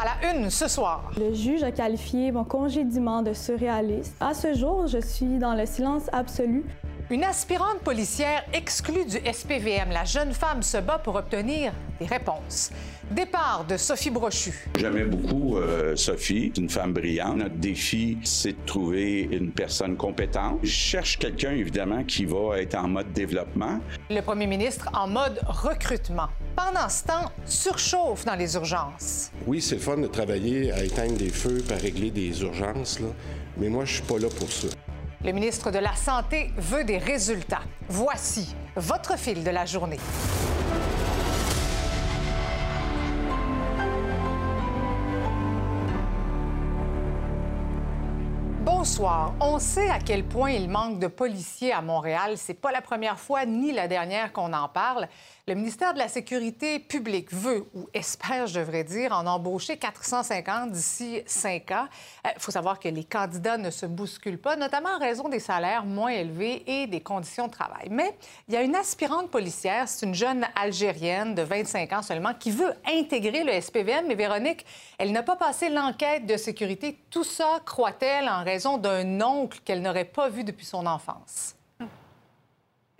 À la une ce soir. Le juge a qualifié mon congédiement de surréaliste. À ce jour, je suis dans le silence absolu. Une aspirante policière exclue du SPVM. La jeune femme se bat pour obtenir des réponses. Départ de Sophie Brochu. J'aimais beaucoup euh, Sophie, une femme brillante. Notre défi, c'est de trouver une personne compétente. Je cherche quelqu'un, évidemment, qui va être en mode développement. Le premier ministre en mode recrutement. Pendant ce temps, surchauffe dans les urgences. Oui, c'est le fun de travailler à éteindre des feux, à régler des urgences, là. mais moi, je suis pas là pour ça. Le ministre de la Santé veut des résultats. Voici votre fil de la journée. Bonsoir. On sait à quel point il manque de policiers à Montréal. C'est pas la première fois ni la dernière qu'on en parle. Le ministère de la Sécurité publique veut, ou espère, je devrais dire, en embaucher 450 d'ici cinq ans. Il faut savoir que les candidats ne se bousculent pas, notamment en raison des salaires moins élevés et des conditions de travail. Mais il y a une aspirante policière, c'est une jeune Algérienne de 25 ans seulement, qui veut intégrer le SPVM. Mais Véronique, elle n'a pas passé l'enquête de sécurité. Tout ça, croit-elle, en raison d'un oncle qu'elle n'aurait pas vu depuis son enfance?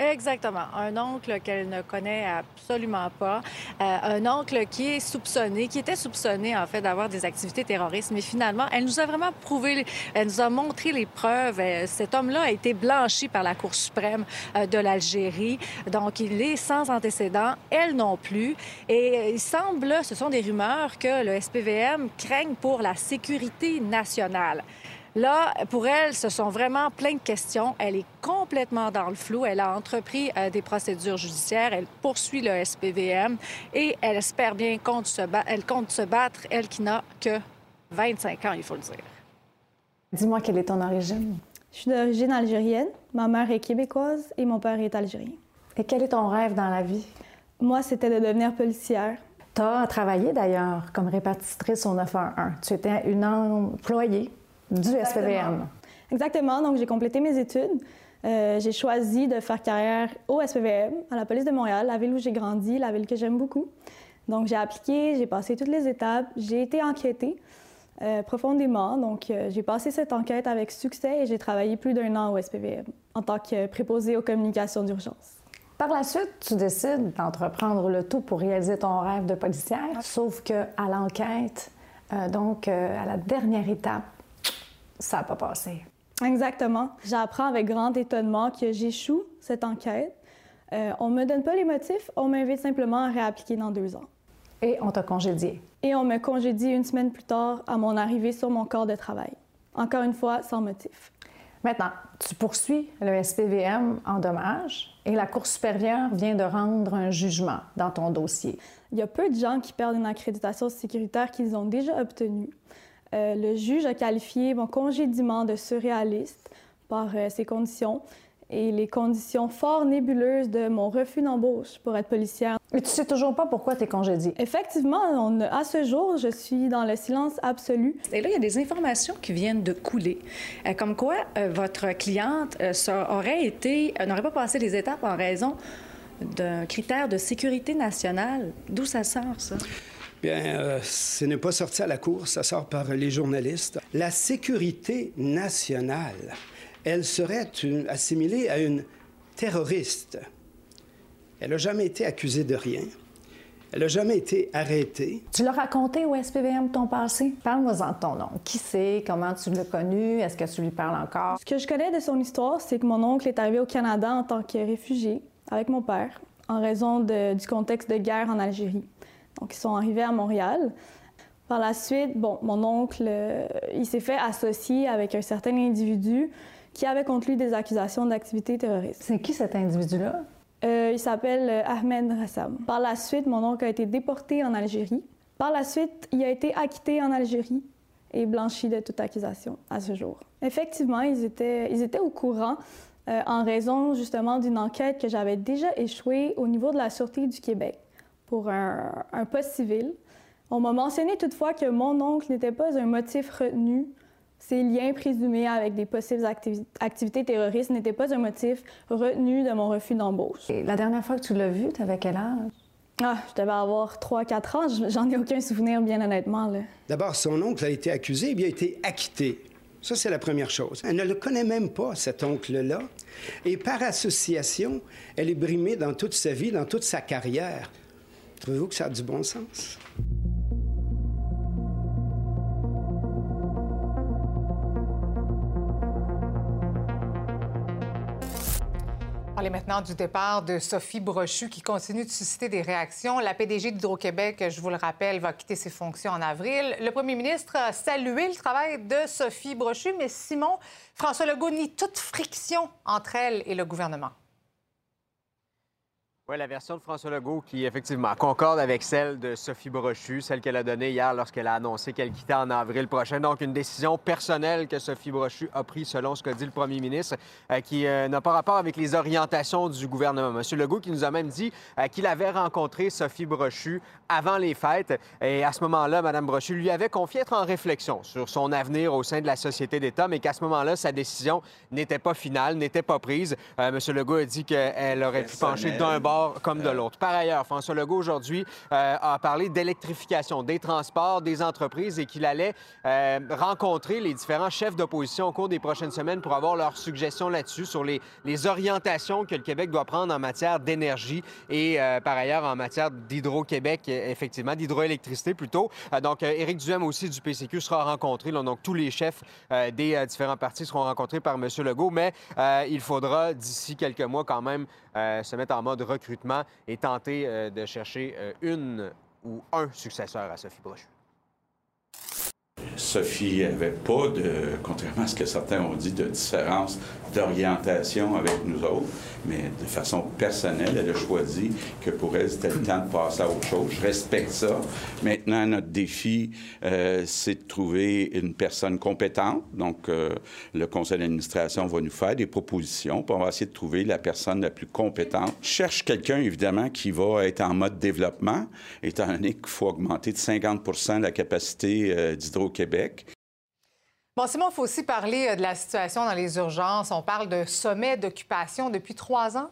Exactement. Un oncle qu'elle ne connaît absolument pas. Euh, un oncle qui est soupçonné, qui était soupçonné, en fait, d'avoir des activités terroristes. Mais finalement, elle nous a vraiment prouvé, elle nous a montré les preuves. Euh, cet homme-là a été blanchi par la Cour suprême euh, de l'Algérie. Donc, il est sans antécédent. Elle non plus. Et il semble, ce sont des rumeurs, que le SPVM craigne pour la sécurité nationale. Là, pour elle, ce sont vraiment plein de questions. Elle est complètement dans le flou. Elle a entrepris euh, des procédures judiciaires. Elle poursuit le SPVM et elle espère bien compte se elle compte se battre, elle qui n'a que 25 ans, il faut le dire. Dis-moi, quelle est ton origine? Je suis d'origine algérienne. Ma mère est québécoise et mon père est algérien. Et quel est ton rêve dans la vie? Moi, c'était de devenir policière. Tu as travaillé d'ailleurs comme répartitrice au 911. Tu étais une employée du SPVM. Exactement. Donc, j'ai complété mes études. Euh, j'ai choisi de faire carrière au SPVM, à la police de Montréal, la ville où j'ai grandi, la ville que j'aime beaucoup. Donc, j'ai appliqué, j'ai passé toutes les étapes, j'ai été enquêtée euh, profondément. Donc, euh, j'ai passé cette enquête avec succès et j'ai travaillé plus d'un an au SPVM en tant que préposée aux communications d'urgence. Par la suite, tu décides d'entreprendre le tout pour réaliser ton rêve de policière, sauf que à l'enquête, donc à la dernière étape, ça n'a pas passé. Exactement. J'apprends avec grand étonnement que j'échoue cette enquête. Euh, on me donne pas les motifs, on m'invite simplement à réappliquer dans deux ans. Et on t'a congédié. Et on me congédie une semaine plus tard à mon arrivée sur mon corps de travail. Encore une fois, sans motif. Maintenant, tu poursuis le SPVM en dommages et la Cour supérieure vient de rendre un jugement dans ton dossier. Il y a peu de gens qui perdent une accréditation sécuritaire qu'ils ont déjà obtenue. Euh, le juge a qualifié mon congédiement de surréaliste par euh, ces conditions et les conditions fort nébuleuses de mon refus d'embauche pour être policière. Mais tu sais toujours pas pourquoi tu es congédiée? Effectivement, on, à ce jour, je suis dans le silence absolu. Et là, il y a des informations qui viennent de couler, euh, comme quoi votre cliente aurait été, n'aurait pas passé les étapes en raison d'un critère de sécurité nationale. D'où ça sort, ça? Bien, euh, ce n'est pas sorti à la cour, ça sort par les journalistes. La sécurité nationale, elle serait assimilée à une terroriste. Elle n'a jamais été accusée de rien. Elle n'a jamais été arrêtée. Tu l'as raconté au SPVM ton passé? Parle-moi-en de ton nom. Qui c'est? Comment tu l'as connu? Est-ce que tu lui parles encore? Ce que je connais de son histoire, c'est que mon oncle est arrivé au Canada en tant que réfugié avec mon père en raison du contexte de guerre en Algérie. Donc, ils sont arrivés à Montréal. Par la suite, bon, mon oncle, euh, il s'est fait associer avec un certain individu qui avait contre lui des accusations d'activité terroriste. C'est qui cet individu-là? Euh, il s'appelle euh, Ahmed Rassam. Par la suite, mon oncle a été déporté en Algérie. Par la suite, il a été acquitté en Algérie et blanchi de toute accusation à ce jour. Effectivement, ils étaient, ils étaient au courant en raison justement d'une enquête que j'avais déjà échouée au niveau de la Sûreté du Québec pour un, poste civil. On m'a mentionné toutefois que mon oncle n'était pas un motif retenu. Ses liens présumés avec des possibles activités terroristes n'étaient pas un motif retenu de mon refus d'embauche. La dernière fois que tu l'as vu, tu avais quel âge? Ah, je devais avoir 3-4 ans. J'en ai aucun souvenir, bien honnêtement. D'abord, son oncle a été accusé, il a été acquitté. Ça, c'est la première chose. Elle ne le connaît même pas, cet oncle-là. Et par association, elle est brimée dans toute sa vie, dans toute sa carrière. Trouvez-vous que ça a du bon sens? Parler maintenant du départ de Sophie Brochu qui continue de susciter des réactions. La PDG d'Hydro-Québec, je vous le rappelle, va quitter ses fonctions en avril. Le premier ministre a salué le travail de Sophie Brochu, mais Simon, François Legault nie toute friction entre elle et le gouvernement. Oui, la version de François Legault qui, effectivement, concorde avec celle de Sophie Brochu, celle qu'elle a donnée hier lorsqu'elle a annoncé qu'elle quittait en avril prochain. Donc, une décision personnelle que Sophie Brochu a prise, selon ce qu'a dit le premier ministre, euh, qui euh, n'a pas rapport avec les orientations du gouvernement. Monsieur Legault qui nous a même dit euh, qu'il avait rencontré Sophie Brochu avant les fêtes. Et à ce moment-là, Mme Brochu lui avait confié être en réflexion sur son avenir au sein de la société d'État, mais qu'à ce moment-là, sa décision n'était pas finale, n'était pas prise. Monsieur Legault a dit qu'elle aurait pu pencher d'un bord comme de l'autre. Par ailleurs, François Legault aujourd'hui euh, a parlé d'électrification des transports, des entreprises et qu'il allait euh, rencontrer les différents chefs d'opposition au cours des prochaines semaines pour avoir leurs suggestions là-dessus sur les, les, orientations que le Québec doit prendre en matière d'énergie et euh, par ailleurs en matière d'Hydro-Québec, effectivement, d'hydroélectricité plutôt. donc, Éric Duhem aussi du PCQ sera rencontré. donc, tous les chefs des différents partis seront rencontrés par M. Legault, mais il faudra d'ici quelques mois quand même se mettre en mode recrutement et tenter euh, de chercher euh, une ou un successeur à Sophie Brochu. Sophie n'avait pas de, contrairement à ce que certains ont dit, de différence d'orientation avec nous autres, mais de façon personnelle, elle a choisi que pour elle, c'était le temps de passer à autre chose. Je respecte ça. Maintenant, notre défi, euh, c'est de trouver une personne compétente. Donc, euh, le conseil d'administration va nous faire des propositions, puis on va essayer de trouver la personne la plus compétente. Je cherche quelqu'un, évidemment, qui va être en mode développement, étant donné qu'il faut augmenter de 50% la capacité euh, d'Hydro-Québec. Bon, Simon, il faut aussi parler euh, de la situation dans les urgences. On parle de sommet d'occupation depuis trois ans.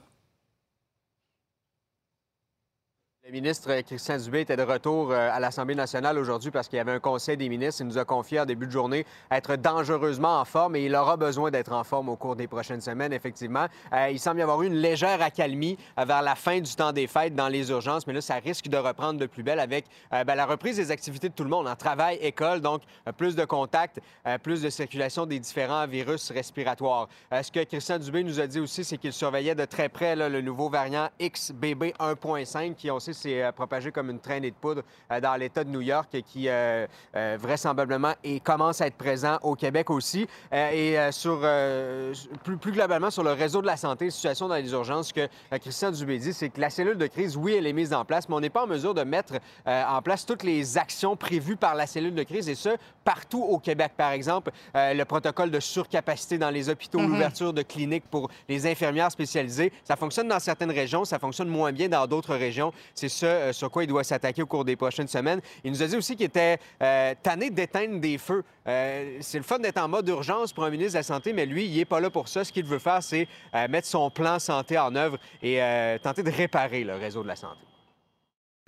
Le ministre Christian Dubé était de retour euh, à l'Assemblée nationale aujourd'hui parce qu'il y avait un conseil des ministres. Il nous a confié en début de journée être dangereusement en forme et il aura besoin d'être en forme au cours des prochaines semaines, effectivement. Euh, il semble y avoir eu une légère accalmie euh, vers la fin du temps des fêtes dans les urgences, mais là, ça risque de reprendre de plus belle avec ben, la reprise des activités de tout le monde, en travail, école, donc plus de contacts, plus de circulation des différents virus respiratoires. ce que Christian Dubé nous a dit aussi, c'est qu'il surveillait de très près le nouveau variant XBB 1.5 qui, on sait, s'est euh, propagé comme une traînée de poudre euh, dans l'État de New York et qui euh, vraisemblablement et commence à être présent au Québec aussi. et sur, plus, plus, globalement sur le réseau de la santé, situation dans les urgences, que Christian Dubé dit, c'est que la cellule de crise, oui, elle est mise en place, mais on n'est pas en mesure de mettre en place toutes les actions prévues par la cellule de crise, et ce, partout au Québec. Par exemple, le protocole de surcapacité dans les hôpitaux, mm-hmm. l'ouverture de cliniques pour les infirmières spécialisées. Ça fonctionne dans certaines régions, ça fonctionne moins bien dans d'autres régions. C'est ce euh, sur quoi il doit s'attaquer au cours des prochaines semaines. Il nous a dit aussi qu'il était euh, tanné d'éteindre des feux. Euh, c'est le fun d'être en mode urgence pour un ministre de la Santé, mais lui, il n'est pas là pour ça. Ce qu'il veut faire, c'est mettre son plan santé en œuvre et tenter de réparer le réseau de la santé.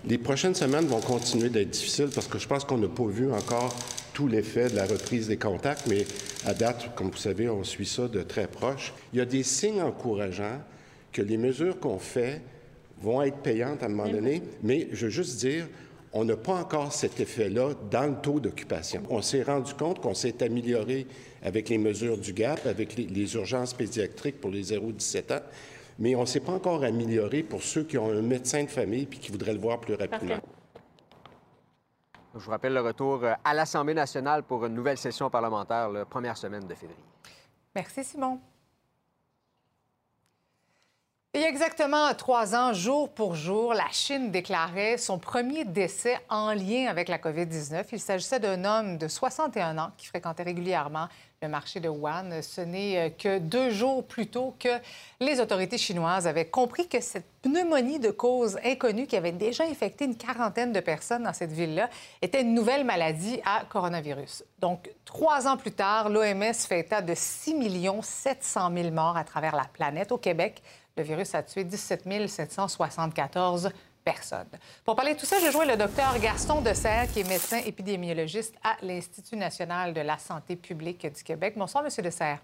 Les prochaines semaines vont continuer d'être difficiles parce que je pense qu'on n'a pas vu encore tout l'effet de la reprise des contacts, mais à date, comme vous savez, on suit ça de très proche. Il y a des signes encourageants que les mesures qu'on fait vont être payantes à un moment donné, mais je veux juste dire, on n'a pas encore cet effet-là dans le taux d'occupation. On s'est rendu compte qu'on s'est amélioré avec les mesures du GAP, avec les, urgences pédiatriques pour les 0-17 ans, mais on ne s'est pas encore amélioré pour ceux qui ont un médecin de famille puis qui voudraient le voir plus rapidement. Je vous rappelle le retour euh, à l'Assemblée nationale pour une nouvelle session parlementaire la première semaine de février. Merci, Simon. Il y a exactement trois ans, jour pour jour, la Chine déclarait son premier décès en lien avec la COVID-19. Il s'agissait d'un homme de 61 ans qui fréquentait régulièrement le marché de Wuhan. Ce n'est euh, que deux jours plus tôt que les autorités chinoises avaient compris que cette pneumonie de cause inconnue qui avait déjà infecté une quarantaine de personnes dans cette ville-là était une nouvelle maladie à coronavirus. Donc, trois ans plus tard, l'OMS fait état de 6 700 000 morts à travers la planète. Au Québec, le virus a tué 17 774 personnes. Pour parler de tout ça, j'ai joué le docteur Gaston Serre, qui est médecin épidémiologiste à l'Institut national de la santé publique du Québec. Bonsoir, Monsieur Serre.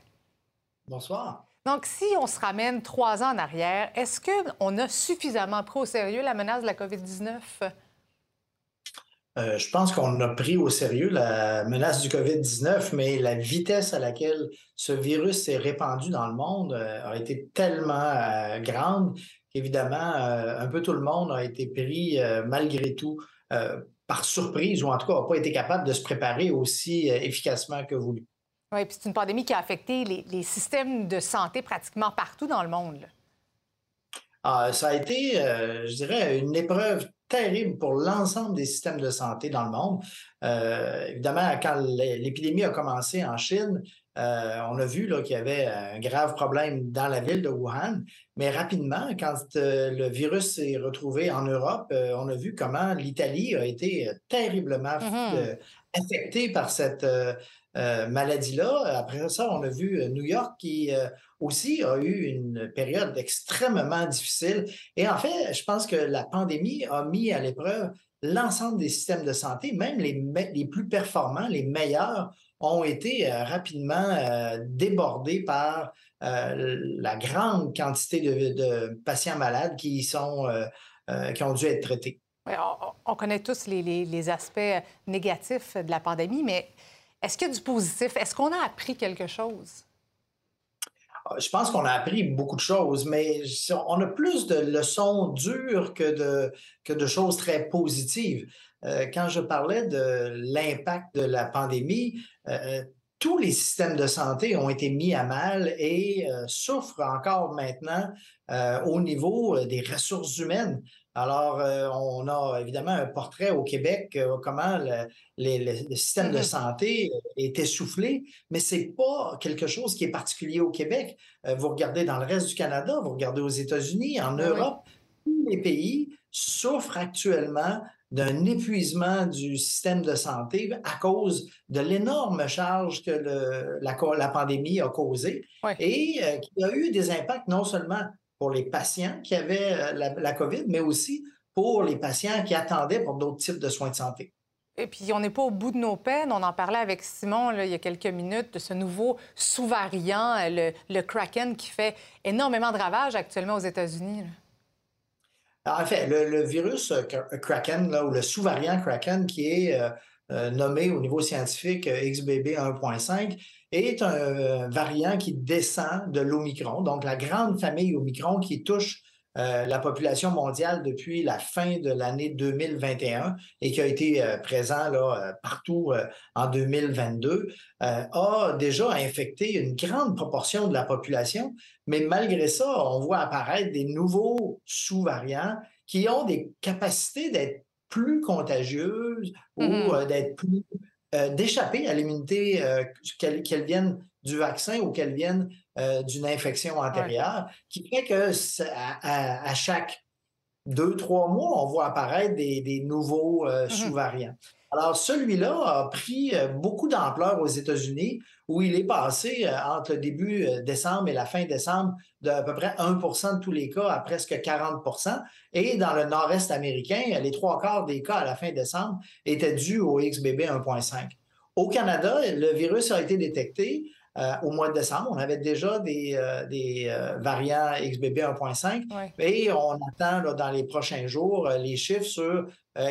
Bonsoir. Donc, si on se ramène trois ans en arrière, est-ce qu'on a suffisamment pris au sérieux la menace de la COVID-19? Euh, je pense qu'on a pris au sérieux la menace du COVID-19, mais la vitesse à laquelle ce virus s'est répandu dans le monde euh, a été tellement euh, grande qu'évidemment, un peu tout le monde a été pris malgré tout par surprise ou en tout cas n'a pas été capable de se préparer aussi efficacement que voulu. Oui, puis c'est une pandémie qui a affecté les, systèmes de santé pratiquement partout dans le monde. Ah, ça a été, je dirais, une épreuve terrible pour l'ensemble des systèmes de santé dans le monde. Euh, évidemment, quand l'épidémie a commencé en Chine, euh, on a vu qu'il y avait un grave problème dans la ville de Wuhan, mais rapidement, quand euh, le virus s'est retrouvé en Europe, on a vu comment l'Italie a été terriblement mm-hmm. affectée par cette maladie-là. Après ça, on a vu New York qui aussi a eu une période extrêmement difficile. Et en fait, je pense que la pandémie a mis à l'épreuve l'ensemble des systèmes de santé, même les, les plus performants, les meilleurs, ont été euh, rapidement euh, débordés par euh, la grande quantité de, patients malades qui, sont, qui ont dû être traités. on, connaît tous les, les, aspects négatifs de la pandémie, mais est-ce qu'il y a du positif? Est-ce qu'on a appris quelque chose? Ah, je pense qu'on a appris beaucoup de choses, mais on a plus de leçons dures que de, que de choses très positives. Euh, quand je parlais de l'impact de la pandémie, euh, tous les systèmes de santé ont été mis à mal et euh, souffrent encore maintenant au niveau des ressources humaines. Alors, euh, on a évidemment un portrait au Québec, euh, comment le, système de mm-hmm. santé est essoufflé, mais ce n'est pas quelque chose qui est particulier au Québec. Euh, vous regardez dans le reste du Canada, vous regardez aux États-Unis, en Europe, tous les pays souffrent actuellement d'un épuisement du système de santé à cause de l'énorme charge que la, pandémie a causée et qui a eu des impacts non seulement pour les patients qui avaient euh, la, COVID, mais aussi pour les patients qui attendaient pour d'autres types de soins de santé. Et puis, on n'est pas au bout de nos peines. On en parlait avec Simon il y a quelques minutes de ce nouveau sous-variant, euh, le, Kraken, qui fait énormément de ravages actuellement aux États-Unis. En fait, le, virus euh, Kraken, là, ou le sous-variant Kraken, qui est nommé au niveau scientifique XBB 1.5, est un variant qui descend de l'Omicron, donc la grande famille Omicron qui touche euh, la population mondiale depuis la fin de l'année 2021 et qui a été euh, présent là, euh, partout en 2022, a déjà infecté une grande proportion de la population. Mais malgré ça, on voit apparaître des nouveaux sous-variants qui ont des capacités d'être plus contagieuses ou mm-hmm. d'être plus d'échapper à l'immunité, euh, qu'elle vienne du vaccin ou qu'elle vienne euh, d'une infection antérieure, qui fait que à, chaque deux, trois mois, on voit apparaître des, nouveaux mm-hmm. sous-variants. Alors, celui-là a pris beaucoup d'ampleur aux États-Unis, où il est passé entre le début décembre et la fin décembre d'à peu près 1% de tous les cas à presque 40% Et dans le nord-est américain, les trois quarts des cas à la fin décembre étaient dus au XBB 1.5. Au Canada, le virus a été détecté euh, au mois de décembre. On avait déjà des, euh, euh, variants XBB 1.5 et on attend dans les prochains jours les chiffres sur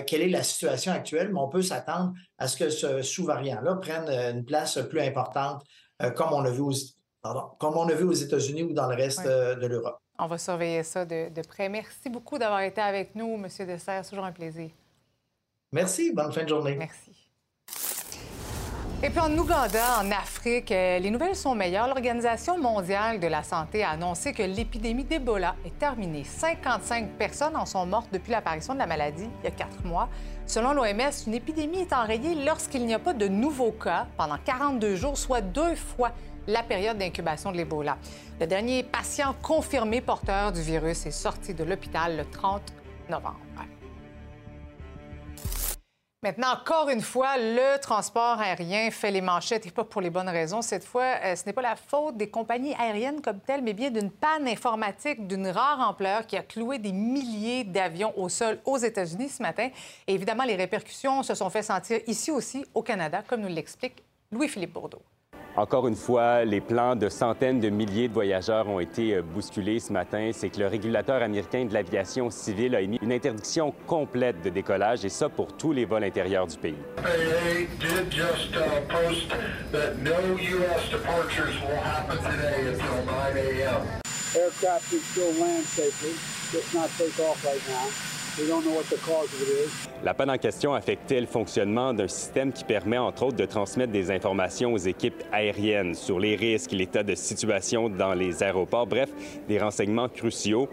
quelle est la situation actuelle, mais on peut s'attendre à ce que ce sous-variant-là prenne une place plus importante comme on a vu aux, comme on a vu aux États-Unis ou dans le reste de l'Europe. On va surveiller ça de, près. Merci beaucoup d'avoir été avec nous, M. Dessert. C'est toujours un plaisir. Merci. Bonne fin de journée. Merci. Et puis en Ouganda, en Afrique, euh, les nouvelles sont meilleures. L'Organisation mondiale de la santé a annoncé que l'épidémie d'Ebola est terminée. 55 personnes en sont mortes depuis l'apparition de la maladie il y a quatre mois. Selon l'OMS, une épidémie est enrayée lorsqu'il n'y a pas de nouveaux cas pendant 42 jours, soit deux fois la période d'incubation de l'Ebola. Le dernier patient confirmé porteur du virus est sorti de l'hôpital le 30 novembre. Maintenant, encore une fois, le transport aérien fait les manchettes et pas pour les bonnes raisons. Cette fois, euh, ce n'est pas la faute des compagnies aériennes comme telles, mais bien d'une panne informatique d'une rare ampleur qui a cloué des milliers d'avions au sol aux États-Unis ce matin. Et évidemment, les répercussions se sont fait sentir ici aussi au Canada, comme nous l'explique Louis-Philippe Bourdeau. Encore une fois, les plans de centaines de milliers de voyageurs ont été euh, bousculés ce matin. C'est que le régulateur américain de l'aviation civile a émis une interdiction complète de décollage, et ça pour tous les vols intérieurs du pays. La panne en question affectait le fonctionnement d'un système qui permet, entre autres, de transmettre des informations aux équipes aériennes sur les risques, l'état de situation dans les aéroports, bref, des renseignements cruciaux.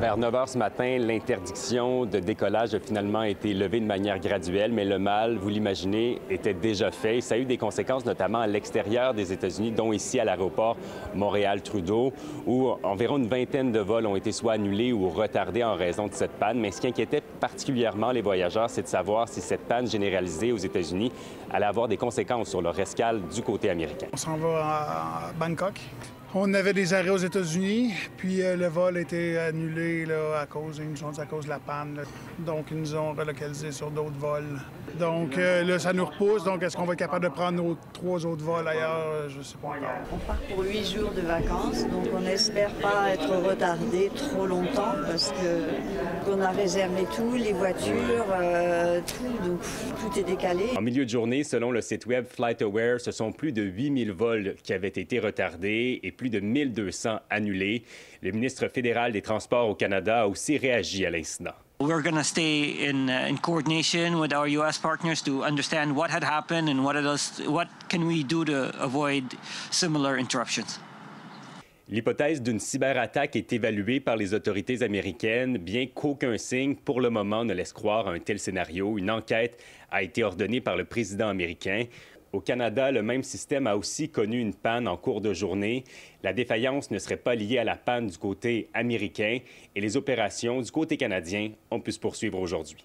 Vers 9 h ce matin, l'interdiction de décollage a finalement été levée de manière graduelle, mais le mal, vous l'imaginez, était déjà fait. Ça a eu des conséquences notamment à l'extérieur des États-Unis, dont ici à l'aéroport Montréal-Trudeau, où environ une vingtaine de vols ont été soit annulés ou retardés en raison de cette panne. Mais ce qui inquiétait particulièrement les voyageurs, c'est de savoir si cette panne généralisée aux États-Unis allait avoir des conséquences sur leur escale du côté américain. On s'en va à Bangkok. On avait des arrêts aux États-Unis, puis euh, le vol a été annulé là, à cause, ils nous ont dit à cause de la panne. Donc, ils nous ont relocalisés sur d'autres vols. Donc euh, là, ça nous repousse. Donc, est-ce qu'on va être capable de prendre nos trois autres vols ailleurs? Euh, je ne sais pas encore. On part pour huit jours de vacances, donc on n'espère pas être retardé trop longtemps parce que qu'on a réservé tout, les voitures, tout, donc tout est décalé. En milieu de journée, selon le site web FlightAware, ce sont plus de 8000 vols qui avaient été retardés et plus de 1200 annulés. Le ministre fédéral des Transports au Canada a aussi réagi à l'incident. We're going to stay in, uh, in coordination with our U.S. partners to understand what had happened and what, else, what can we do to avoid similar interruptions. L'hypothèse d'une cyberattaque est évaluée par les autorités américaines, bien qu'aucun signe pour le moment ne laisse croire à un tel scénario. Une enquête a été ordonnée par le président américain. Au Canada, le même système a aussi connu une panne en cours de journée. La défaillance ne serait pas liée à la panne du côté américain et les opérations du côté canadien ont pu se poursuivre aujourd'hui.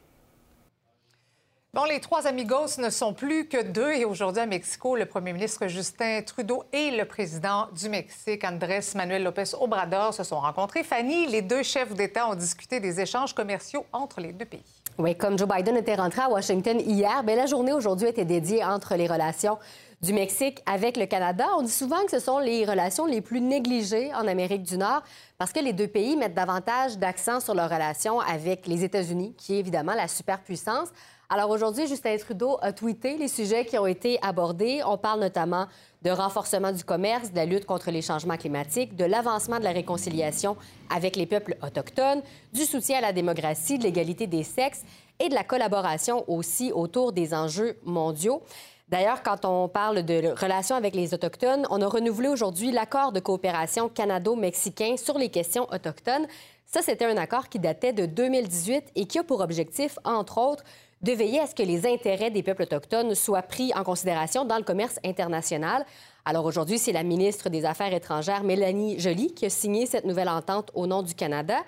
Bon, les trois amigos ne sont plus que deux et aujourd'hui à Mexico, le premier ministre Justin Trudeau et le président du Mexique, Andrés Manuel López Obrador, se sont rencontrés. Fanny, les deux chefs d'État ont discuté des échanges commerciaux entre les deux pays. Oui, comme Joe Biden était rentré à Washington hier, bien, la journée aujourd'hui était dédiée entre les relations du Mexique avec le Canada. On dit souvent que ce sont les relations les plus négligées en Amérique du Nord parce que les deux pays mettent davantage d'accent sur leurs relations avec les États-Unis, qui est évidemment la superpuissance. Alors aujourd'hui, Justin Trudeau a tweeté les sujets qui ont été abordés. On parle notamment de renforcement du commerce, de la lutte contre les changements climatiques, de l'avancement de la réconciliation avec les peuples autochtones, du soutien à la démocratie, de l'égalité des sexes et de la collaboration aussi autour des enjeux mondiaux. D'ailleurs, quand on parle de relations avec les Autochtones, on a renouvelé aujourd'hui l'accord de coopération canado-mexicain sur les questions autochtones. Ça, c'était un accord qui datait de 2018 et qui a pour objectif, entre autres, de veiller à ce que les intérêts des peuples autochtones soient pris en considération dans le commerce international. Alors aujourd'hui, c'est la ministre des Affaires étrangères, Mélanie Joly, qui a signé cette nouvelle entente au nom du Canada.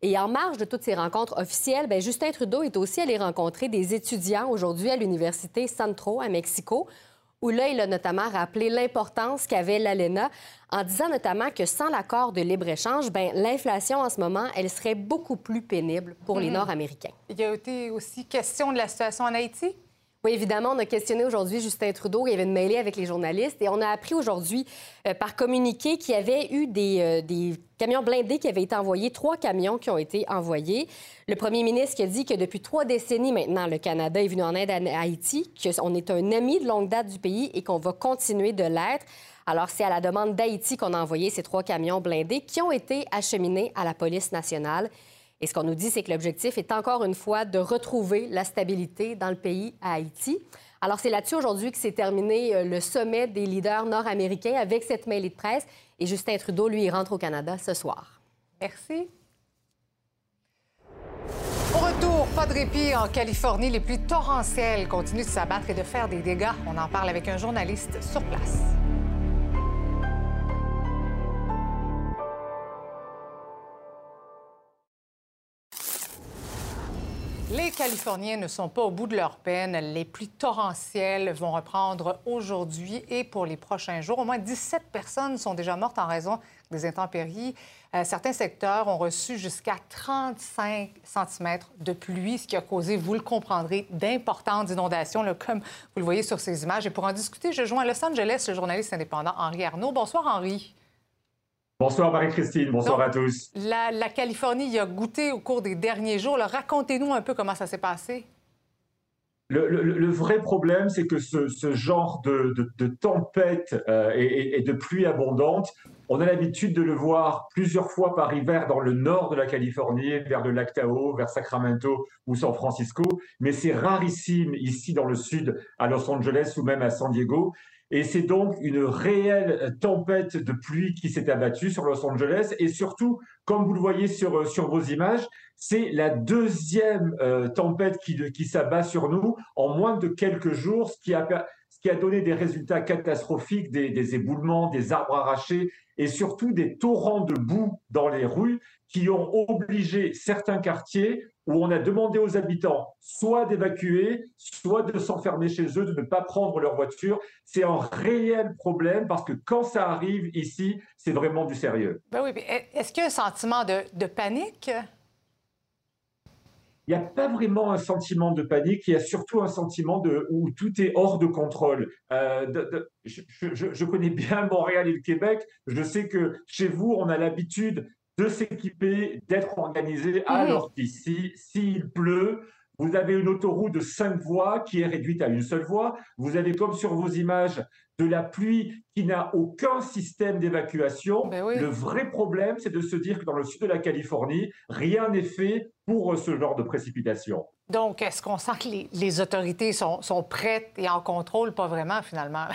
Et en marge de toutes ces rencontres officielles, bien, Justin Trudeau est aussi allé rencontrer des étudiants aujourd'hui à l'Université Centro à Mexico où là, il a notamment rappelé l'importance qu'avait l'ALENA en disant notamment que sans l'accord de libre-échange, ben, l'inflation en ce moment, elle serait beaucoup plus pénible pour les mhm. Nord-Américains. Il y a été aussi question de la situation en Haïti? Oui, évidemment, on a questionné aujourd'hui Justin Trudeau. Il y avait une mêlée avec les journalistes et on a appris aujourd'hui euh, par communiqué qu'il y avait eu des, euh, des, camions blindés qui avaient été envoyés, trois camions qui ont été envoyés. Le premier ministre qui a dit que depuis trois décennies maintenant, le Canada est venu en aide à Haïti, qu'on est un ami de longue date du pays et qu'on va continuer de l'être. Alors, c'est à la demande d'Haïti qu'on a envoyé ces trois camions blindés qui ont été acheminés à la police nationale. Et ce qu'on nous dit, c'est que l'objectif est encore une fois de retrouver la stabilité dans le pays à Haïti. Alors, c'est là-dessus aujourd'hui que s'est terminé euh, le sommet des leaders nord-américains avec cette mêlée de presse. Et Justin Trudeau, lui, rentre au Canada ce soir. Merci. Au retour, pas de répit en Californie. Les pluies torrentielles continuent de s'abattre et de faire des dégâts. On en parle avec un journaliste sur place. Californiens ne sont pas au bout de leur peine. Les pluies torrentielles vont reprendre aujourd'hui et pour les prochains jours. Au moins 17 personnes sont déjà mortes en raison des intempéries. Euh, certains secteurs ont reçu jusqu'à 35 cm de pluie, ce qui a causé, vous le comprendrez, d'importantes inondations, comme vous le voyez sur ces images. Et pour en discuter, je joins à Los Angeles le journaliste indépendant Henri Arnaud. Bonsoir, Henri. Bonsoir Marie-Christine, bonsoir à tous. La, Californie y a goûté au cours des derniers jours. Racontez-nous un peu comment ça s'est passé. Le, vrai problème, c'est que ce, genre de, tempête euh, et, de pluie abondante, on a l'habitude de le voir plusieurs fois par hiver dans le nord de la Californie, vers le lac Tahoe, vers Sacramento ou San Francisco, mais c'est rarissime ici dans le sud, à Los Angeles ou même à San Diego. Et c'est donc une réelle tempête de pluie qui s'est abattue sur Los Angeles. Et surtout, comme vous le voyez sur, sur vos images, c'est la deuxième euh, tempête qui, qui s'abat sur nous en moins de quelques jours, ce qui a, ce qui a donné des résultats catastrophiques, des, des éboulements, des arbres arrachés et surtout des torrents de boue dans les rues qui ont obligé certains quartiers où on a demandé aux habitants soit d'évacuer, soit de s'enfermer chez eux, de ne pas prendre leur voiture. C'est un réel problème parce que quand ça arrive ici, c'est vraiment du sérieux. Ben oui, est-ce qu'il y a un sentiment de, panique? Il n'y a pas vraiment un sentiment de panique, il y a surtout un sentiment de, où tout est hors de contrôle. Euh, je, je, connais bien Montréal et le Québec. Je sais que chez vous, on a l'habitude de s'équiper, d'être organisé. Alors qu'ici, s'il pleut, vous avez une autoroute de cinq voies qui est réduite à une seule voie. Vous avez, comme sur vos images, de la pluie qui n'a aucun système d'évacuation. Ben Le vrai problème, c'est de se dire que dans le sud de la Californie, rien n'est fait pour ce genre de précipitation. Donc, est-ce qu'on sent que les, autorités sont, sont prêtes et en contrôle? Pas vraiment, finalement.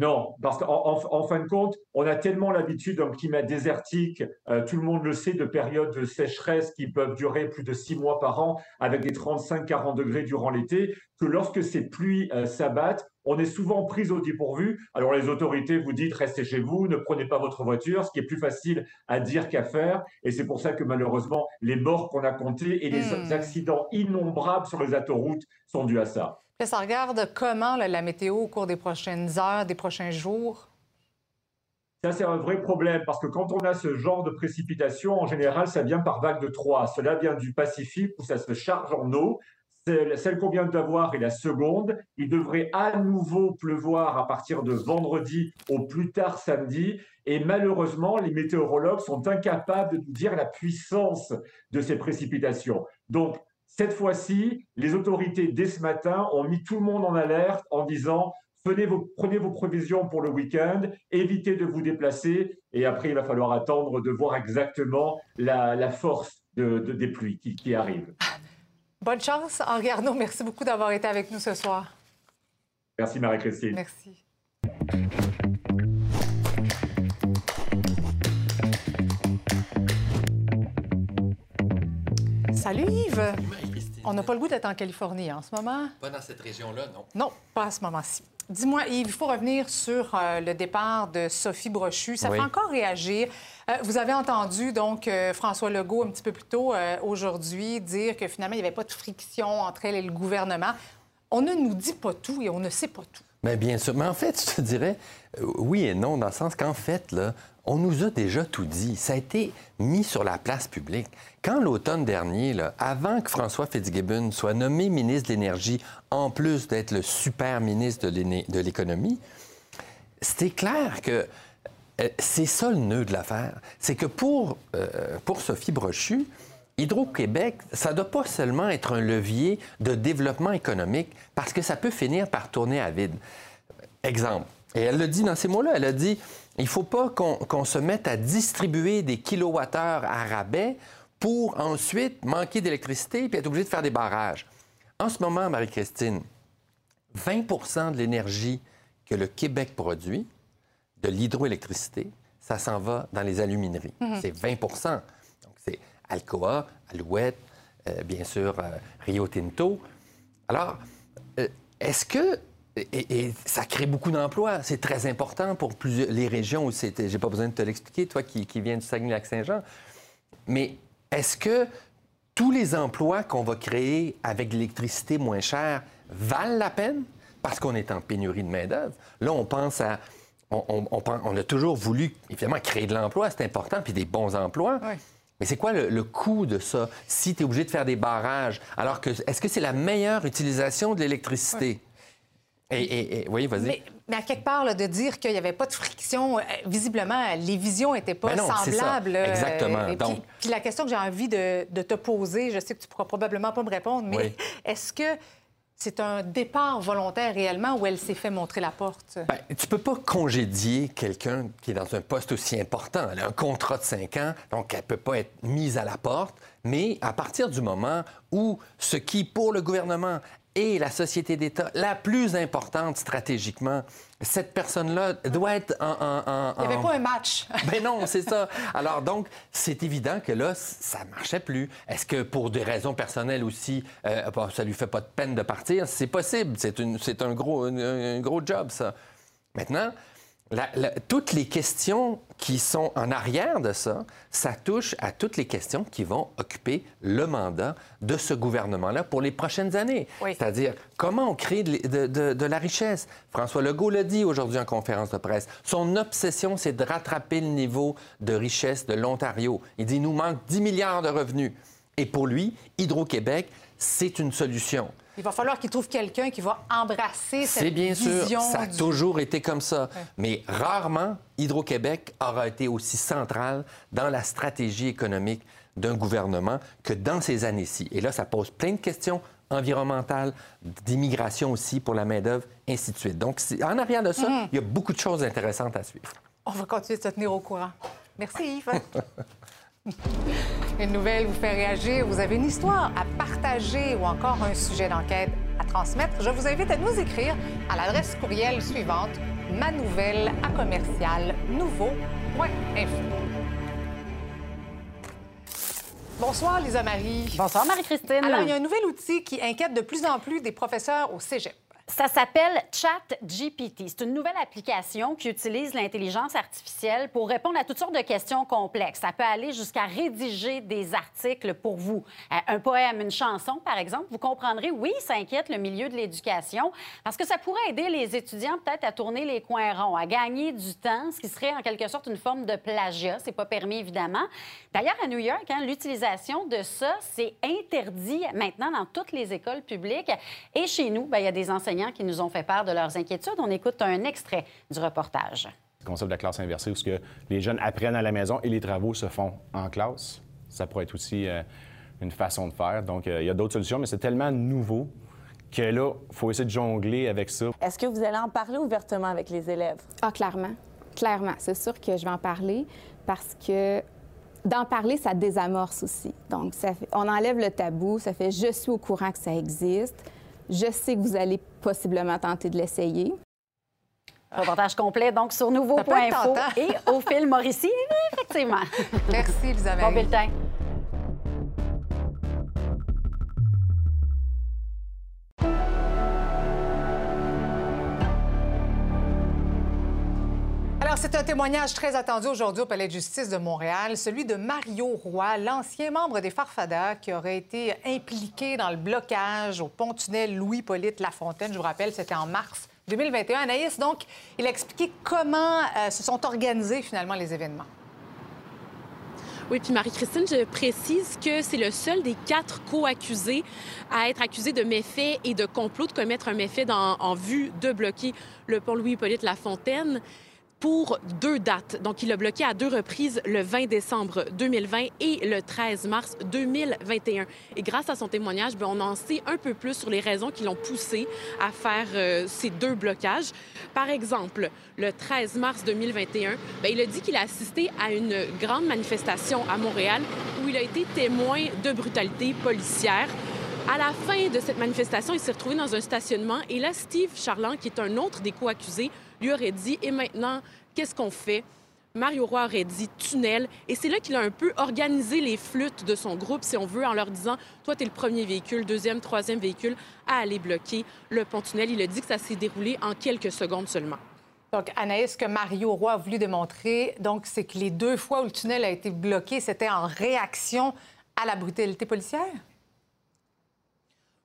Non, parce qu'en fin de compte, on a tellement l'habitude d'un climat désertique, euh, tout le monde le sait, de périodes de sécheresse qui peuvent durer plus de six mois par an, avec des 35-40 degrés durant l'été, que lorsque ces pluies euh, s'abattent, on est souvent pris au dépourvu. Alors les autorités vous disent restez chez vous, ne prenez pas votre voiture, ce qui est plus facile à dire qu'à faire. Et c'est pour ça que malheureusement, les morts qu'on a comptés et les hmm. accidents innombrables sur les autoroutes sont dus à ça. Ça regarde comment la météo au cours des prochaines heures, des prochains jours? Ça, c'est un vrai problème parce que quand on a ce genre de précipitation, en général, ça vient par vague de 3. Cela vient du Pacifique où ça se charge en eau. Celle qu'on vient d'avoir est la seconde. Il devrait à nouveau pleuvoir à partir de vendredi au plus tard samedi. Et malheureusement, les météorologues sont incapables de nous dire la puissance de ces précipitations. Donc, cette fois-ci, les autorités, dès ce matin, ont mis tout le monde en alerte en disant prenez vos, prenez vos prévisions pour le week-end, évitez de vous déplacer, et après, il va falloir attendre de voir exactement la, force de, des pluies qui, qui arrivent. Bonne chance, Henri Arnaud. Merci beaucoup d'avoir été avec nous ce soir. Merci, Marie-Christine. Merci. Salut Yves. On n'a pas le goût d'être en Californie en ce moment. Pas dans cette région-là, non. Non, pas à ce moment-ci. Dis-moi, Yves, il faut revenir sur euh, le départ de Sophie Brochu. Ça fait encore réagir. Euh, vous avez entendu donc euh, François Legault un petit peu plus tôt aujourd'hui dire que finalement, il n'y avait pas de friction entre elle et le gouvernement. On ne nous dit pas tout et on ne sait pas tout. Mais bien sûr. Mais en fait, je te dirais oui et non, dans le sens qu'en fait, là, on nous a déjà tout dit. Ça a été mis sur la place publique. Quand l'automne dernier, avant que François Fitzgibbon soit nommé ministre de l'Énergie, en plus d'être le super ministre de l'économie, c'était clair que euh, c'est ça le nœud de l'affaire. C'est que pour, euh, pour Sophie Brochu, Hydro-Québec, ça ne doit pas seulement être un levier de développement économique, parce que ça peut finir par tourner à vide. Exemple, et elle le dit dans ces mots-là, elle a dit il ne faut pas qu'on se mette à distribuer des kilowattheures à rabais pour ensuite manquer d'électricité et être obligé de faire des barrages. En ce moment, Marie-Christine, 20% de l'énergie que le Québec produit, de l'hydroélectricité, ça s'en va dans les alumineries. Mhm. C'est 20% Donc, c'est Alcoa, Alouette, euh, bien sûr, euh, Rio Tinto. Alors, euh, est-ce que et, ça crée beaucoup d'emplois. C'est très important pour les régions où c'était. J'ai pas besoin de te l'expliquer, toi qui, qui viens du Saguenay-Lac-Saint-Jean. Mais est-ce que tous les emplois qu'on va créer avec l'électricité moins chère valent la peine? Parce qu'on est en pénurie de main-d'œuvre. Là, on pense à. On, on, a toujours voulu, évidemment, créer de l'emploi, c'est important, puis des bons emplois. Mais c'est quoi le, coût de ça? Si tu es obligé de faire des barrages? Alors que, est-ce que c'est la meilleure utilisation de l'électricité? Et, oui, vas-y. Mais, à quelque part, de dire qu'il n'y avait pas de friction, euh, visiblement, les visions n'étaient pas ben semblables. Euh, Exactement. Donc... Puis, la question que j'ai envie de, te poser, je sais que tu pourras probablement pas me répondre, mais est-ce que c'est un départ volontaire réellement ou elle s'est fait montrer la porte? Bien, tu peux pas congédier quelqu'un qui est dans un poste aussi important. Elle a un contrat de cinq ans, donc elle peut pas être mise à la porte. Mais à partir du moment où ce qui, pour le gouvernement, et la société d'État la plus importante stratégiquement, cette personne-là doit être en... Il n'y avait pas un match. ben non, c'est ça. Alors donc, c'est évident que là, ça ne marchait plus. Est-ce que pour des raisons personnelles aussi, euh, ça lui fait pas de peine de partir? C'est possible. C'est un, gros, un gros job, ça. Maintenant, toutes les questions qui sont en arrière de ça, ça touche à toutes les questions qui vont occuper le mandat de ce gouvernement-là pour les prochaines années. C'est-à-dire, comment on crée de, la richesse? François Legault l'a dit aujourd'hui en conférence de presse. Son obsession, c'est de rattraper le niveau de richesse de l'Ontario. Il dit, il nous manque 10 milliards de revenus. Et pour lui, Hydro-Québec, c'est une solution. Il va falloir qu'il trouve quelqu'un qui va embrasser cette C'est bien sûr, ça a toujours été comme ça. Mais rarement, Hydro-Québec aura été aussi central dans la stratégie économique d'un gouvernement que dans ces années-ci. Et là, ça pose plein de questions environnementales, d'immigration aussi pour la main-d'œuvre, ainsi de suite. Donc, en arrière de ça, mhm. il y a beaucoup de choses intéressantes à suivre. On va continuer de se tenir au courant. Merci, Yves. Une nouvelle vous fait réagir, vous avez une histoire à partager ou encore un sujet d'enquête à transmettre, je vous invite à nous écrire à l'adresse courriel suivante manouvelle à commercial nouveau.info. Bonsoir, Lisa Marie. Bonsoir, Marie-Christine. Alors, il y a un nouvel outil qui inquiète de plus en plus des professeurs au cégep. Ça s'appelle ChatGPT. C'est une nouvelle application qui utilise l'intelligence artificielle pour répondre à toutes sortes de questions complexes. Ça peut aller jusqu'à rédiger des articles pour vous. Euh, un poème, une chanson, par exemple. Vous comprendrez, oui, ça inquiète le milieu de l'éducation parce que ça pourrait aider les étudiants peut-être à tourner les coins ronds, à gagner du temps, ce qui serait en quelque sorte une forme de plagiat. C'est pas permis, évidemment. D'ailleurs, à New York, hein, l'utilisation de ça, c'est interdit maintenant dans toutes les écoles publiques. Et chez nous, ben, il y a des enseignants qui nous ont fait part de leurs inquiétudes. On écoute un extrait du reportage. Le concept de la classe inversée, où ce que les jeunes apprennent à la maison et les travaux se font en classe, ça pourrait être aussi euh, une façon de faire. Donc, euh, il y a d'autres solutions, mais c'est tellement nouveau que là, il faut essayer de jongler avec ça. Est-ce que vous allez en parler ouvertement avec les élèves? Ah, clairement. Clairement. C'est sûr que je vais en parler parce que d'en parler, ça désamorce aussi. Donc, ça on enlève le tabou, ça fait je suis au courant que ça existe. Je sais que vous allez possiblement tenter de l'essayer. Reportage complet, donc, sur nouveau.info et au fil Mauricie, effectivement. Merci, Elisabeth. Bon bulletin. Témoignage très attendu aujourd'hui au Palais de justice de Montréal, celui de Mario Roy, l'ancien membre des Farfadas qui aurait été impliqué dans le blocage au pont-tunnel Louis-Polyte Lafontaine. Je vous rappelle, c'était en mars 2021. Anaïs, donc, il a expliqué comment euh, se sont organisés finalement les événements. Oui, puis Marie-Christine, je précise que c'est le seul des quatre co-accusés à être accusé de méfaits et de complot de commettre un méfait en vue de bloquer le pont Louis-Hippolyte Lafontaine pour deux dates. Donc, il a bloqué à deux reprises le 20 décembre 2020 et le 13 mars 2021. Et grâce à son témoignage, bien, on en sait un peu plus sur les raisons qui l'ont poussé à faire euh, ces deux blocages. Par exemple, le 13 mars 2021, bien, il a dit qu'il a assisté à une grande manifestation à Montréal où il a été témoin de brutalité policière. À la fin de cette manifestation, il s'est retrouvé dans un stationnement et là, Steve Charland, qui est un autre des co-accusés, lui aurait dit Et maintenant, qu'est-ce qu'on fait? Mario Roy aurait dit tunnel. Et c'est là qu'il a un peu organisé les flûtes de son groupe, si on veut, en leur disant Toi, tu es le premier véhicule, deuxième, troisième véhicule à aller bloquer le pont-tunnel. Il a dit que ça s'est déroulé en quelques secondes seulement. Donc, Anaïs, ce que Mario Roy a voulu démontrer, donc, c'est que les deux fois où le tunnel a été bloqué, c'était en réaction à la brutalité policière?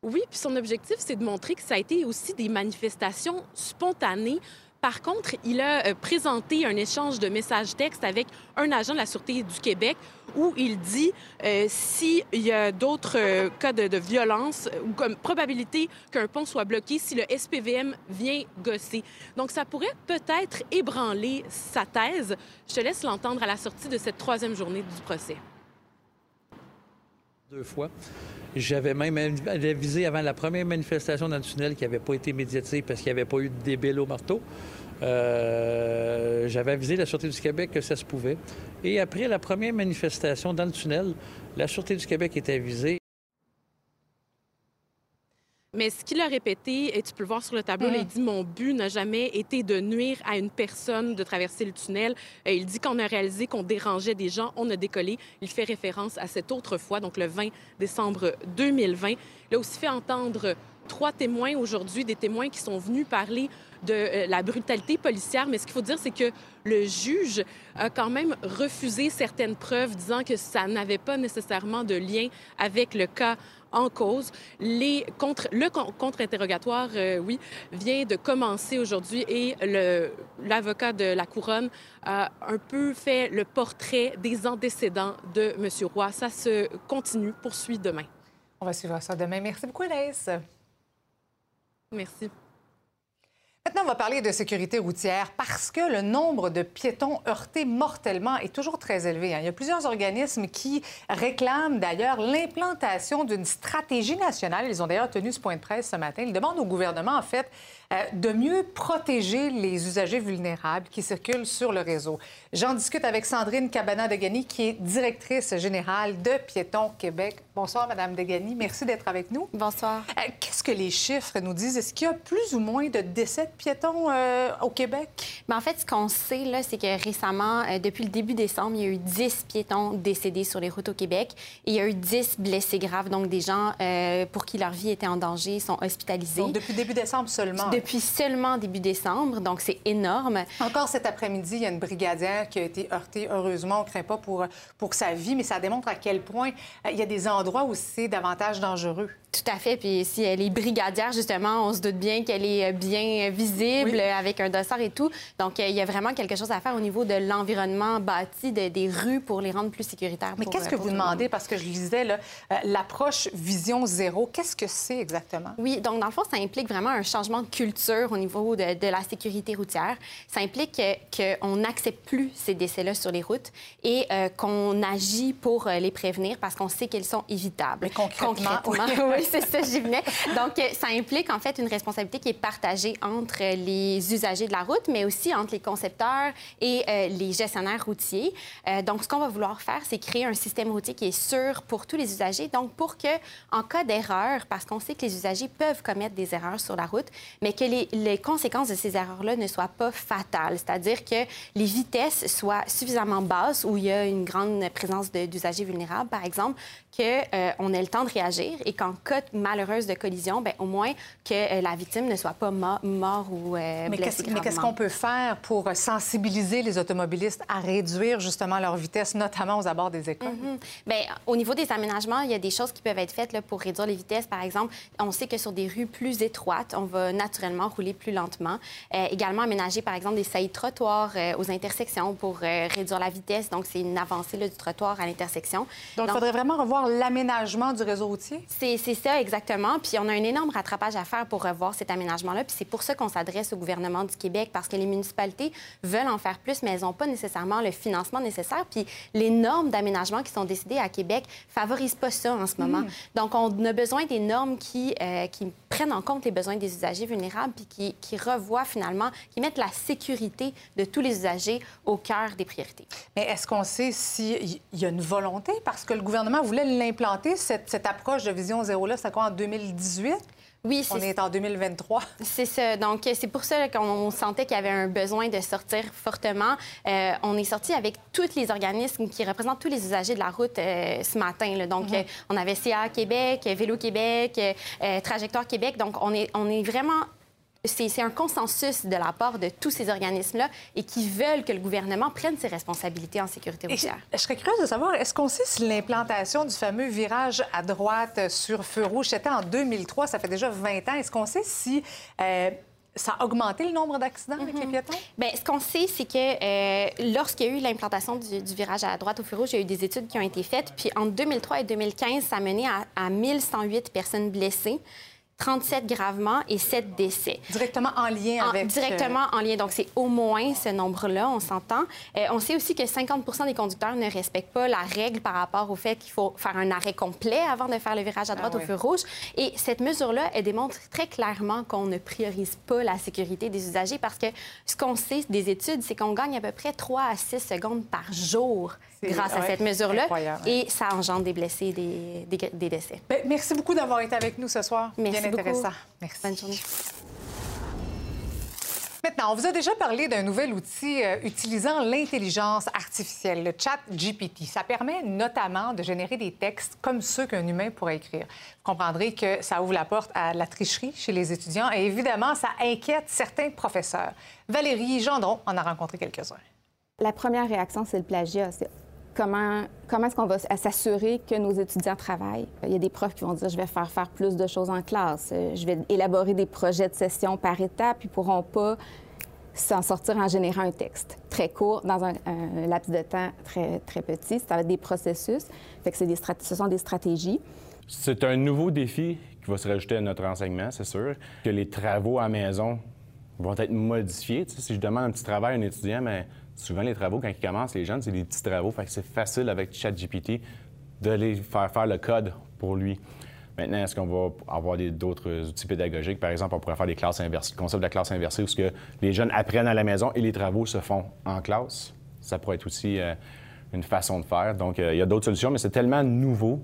Oui, puis son objectif, c'est de montrer que ça a été aussi des manifestations spontanées. Par contre, il a euh, présenté un échange de messages textes avec un agent de la Sûreté du Québec où il dit euh, s'il y a d'autres euh, cas de, de violence ou comme probabilité qu'un pont soit bloqué si le SPVM vient gosser. Donc, ça pourrait peut-être ébranler sa thèse. Je te laisse l'entendre à la sortie de cette troisième journée du procès. Deux fois. J'avais même avisé avant la première manifestation dans le tunnel qui n'avait pas été médiatisée parce qu'il n'y avait pas eu de débile au marteau. Euh, J'avais avisé la Sûreté du Québec que ça se pouvait. Et après la première manifestation dans le tunnel, la Sûreté du Québec était avisée. Mais ce qu'il a répété, et tu peux le voir sur le tableau, là, il dit Mon but n'a jamais été de nuire à une personne de traverser le tunnel. Euh, il dit qu'on a réalisé qu'on dérangeait des gens, on a décollé. Il fait référence à cette autre fois, donc le 20 décembre 2020. Il a aussi fait entendre trois témoins aujourd'hui, des témoins qui sont venus parler de euh, la brutalité policière. Mais ce qu'il faut dire, c'est que le juge a quand même refusé certaines preuves, disant que ça n'avait pas nécessairement de lien avec le cas en cause. Les contre, le con- contre-interrogatoire, euh, oui, vient de commencer aujourd'hui et l'avocat de la couronne a un peu fait le portrait des antécédents de M. Roy. Ça se continue, poursuit demain. On va suivre ça demain. Merci beaucoup, Anaïs. Merci. Maintenant, on va parler de sécurité routière parce que le nombre de piétons heurtés mortellement est toujours très élevé. hein. Il y a plusieurs organismes qui réclament d'ailleurs l'implantation d'une stratégie nationale. Ils ont d'ailleurs tenu ce point de presse ce matin. Ils demandent au gouvernement, en fait, de mieux protéger les usagers vulnérables qui circulent sur le réseau. J'en discute avec Sandrine Cabana-Degani, qui est directrice générale de Piétons Québec. Bonsoir, Madame Degani. Merci d'être avec nous. Bonsoir. Euh, Qu'est-ce que les chiffres nous disent? Est-ce qu'il y a plus ou moins de décès de piétons euh, au Québec? Ben, en fait, ce qu'on sait, là, c'est que récemment, euh, depuis le début décembre, il y a eu 10 piétons décédés sur les routes au Québec et il y a eu 10 blessés graves, donc des gens euh, pour qui leur vie était en danger, sont hospitalisés. Donc, depuis début décembre seulement. Depuis seulement début décembre, donc c'est énorme. Encore cet après-midi, il y a une brigadière qui a été heurtée. Heureusement, on ne craint pas pour, pour sa vie, mais ça démontre à quel point euh, il y a des endroits où c'est davantage dangereux. Tout à fait. Puis si elle est brigadière, justement, on se doute bien qu'elle est bien visible Oui. avec un dossard et tout. Donc, euh, il y a vraiment quelque chose à faire au niveau de l'environnement bâti, de- des rues pour les rendre plus sécuritaires. Mais qu'est-ce euh, que vous demandez? Parce que je lisais l'approche vision zéro. Qu'est-ce que c'est exactement? Oui, donc dans le fond, ça implique vraiment un changement de culture au niveau de, de la sécurité routière. Ça implique que- qu'on n'accepte plus ces décès-là sur les routes et euh, qu'on agit pour euh, les prévenir parce qu'on sait qu'ils sont évitables. Mais concrètement, Concrètement, oui. oui, c'est ça, j'y venais. Donc, euh, ça implique en fait une responsabilité qui est partagée entre les usagers de la route, mais aussi entre les concepteurs et euh, les gestionnaires routiers. Euh, donc, ce qu'on va vouloir faire, c'est créer un système routier qui est sûr pour tous les usagers. Donc, pour que, en cas d'erreur, parce qu'on sait que les usagers peuvent commettre des erreurs sur la route, mais que les, les conséquences de ces erreurs-là ne soient pas fatales, c'est-à-dire que les vitesses soient suffisamment basses où il y a une grande présence d'usagers vulnérables, par exemple, qu'on ait le temps de réagir et qu'en cas malheureuse de collision, ben, au moins que euh, la victime ne soit pas mo- mort ou euh, Mais blessée mais qu'est-ce qu'on peut faire pour sensibiliser les automobilistes à réduire justement leur vitesse, notamment aux abords des écoles? Mhm. Bien, au niveau des aménagements, il y a des choses qui peuvent être faites là, pour réduire les vitesses. Par exemple, on sait que sur des rues plus étroites, on va naturellement rouler plus lentement. Euh, également, aménager, par exemple, des saillies de trottoir euh, aux intersections pour euh, réduire la vitesse. Donc, c'est une avancée là, du trottoir à l'intersection. Donc, il faudrait vraiment revoir l'aménagement du réseau routier? C'est ça, exactement. Puis on a un énorme rattrapage à faire pour revoir cet aménagement-là. Puis c'est pour ça qu'on s'adresse au gouvernement du Québec, parce que les municipalités veulent en faire plus, mais elles n'ont pas nécessairement le financement nécessaire. Puis les normes d'aménagement qui sont décidées à Québec favorisent pas ça en ce moment. Mm. Donc on a besoin des normes qui, qui prennent en compte les besoins des usagers vulnérables, puis qui, qui revoient finalement, qui mettent la sécurité de tous les usagers au cœur des priorités. Mais est-ce qu'on sait s'il y a une volonté? Parce que le gouvernement voulait l'implanter, cette, cette approche de vision zéro-là, c'est quoi, en 2018? Oui, On c'est- est en 2023. C'est ça. Donc, c'est pour ça qu'on sentait qu'il y avait un besoin de sortir fortement. Euh, on est sorti avec tous les organismes qui représentent tous les usagers de la route euh, ce matin. là. Donc, Mhm. euh, on avait CA Québec, Vélo Québec, euh, Trajectoire Québec. Donc, on est, on est vraiment C'est un consensus de la part de tous ces organismes-là et qui veulent que le gouvernement prenne ses responsabilités en sécurité routière. Je, je serais curieuse de savoir, est-ce qu'on sait si l'implantation du fameux virage à droite sur feu rouge, c'était en 2003, ça fait déjà 20 ans, est-ce qu'on sait si... euh, ça a augmenté le nombre d'accidents avec les piétons? Bien, ce qu'on sait, c'est que euh, lorsqu'il y a eu l'implantation du, du virage à droite au feu rouge, il y a eu des études qui ont été faites. Puis en 2003 et 2015, ça a mené à, à 1108 personnes blessées. 37 gravement et 7 décès. Directement en lien En- avec... Directement en lien. Donc, c'est au moins ce nombre-là, on s'entend. Euh, on sait aussi que 50% des conducteurs ne respectent pas la règle par rapport au fait qu'il faut faire un arrêt complet avant de faire le virage à droite Ah au oui. feu rouge. Et cette mesure-là, elle démontre très clairement qu'on ne priorise pas la sécurité des usagers parce que ce qu'on sait des études, c'est qu'on gagne à peu près 3 à 6 secondes par jour grâce à cette mesure-là. Et ça engendre des blessés et des, des- des décès. Ben, merci beaucoup d'avoir été avec nous ce soir. Merci Bien beaucoup. intéressant. Merci. Bonne journée. Maintenant, on vous a déjà parlé d'un nouvel outil euh, utilisant l'intelligence artificielle, le chat GPT. Ça permet notamment de générer des textes comme ceux qu'un humain pourrait écrire. Vous comprendrez que ça ouvre la porte à la tricherie chez les étudiants et évidemment, ça inquiète certains professeurs. Valérie Gendron en a rencontré quelques-uns. La première réaction, c'est le plagiat. Comment, comment est-ce qu'on va s'assurer que nos étudiants travaillent? Il y a des profs qui vont dire je vais faire faire plus de choses en classe, je vais élaborer des projets de session par étape, ils ne pourront pas s'en sortir en générant un texte très court dans un, laps de temps très, très petit. Ça va être des processus. Fait que des ce sont des stratégies. C'est un nouveau défi qui va se rajouter à notre enseignement, c'est sûr. Que les travaux à maison vont être modifiés. Si je demande un petit travail à un étudiant, mais souvent les travaux, quand ils commencent, les jeunes, c'est des petits travaux. Fait que c'est facile avec ChatGPT de les faire faire le code pour lui. Maintenant, est-ce qu'on va avoir d'autres outils pédagogiques? Par exemple, on pourrait faire des classes inversées, le concept de la classe inversée, où ce que les jeunes apprennent à la maison et les travaux se font en classe. Ça pourrait être aussi euh, une façon de faire. Donc, euh, il y a d'autres solutions, mais c'est tellement nouveau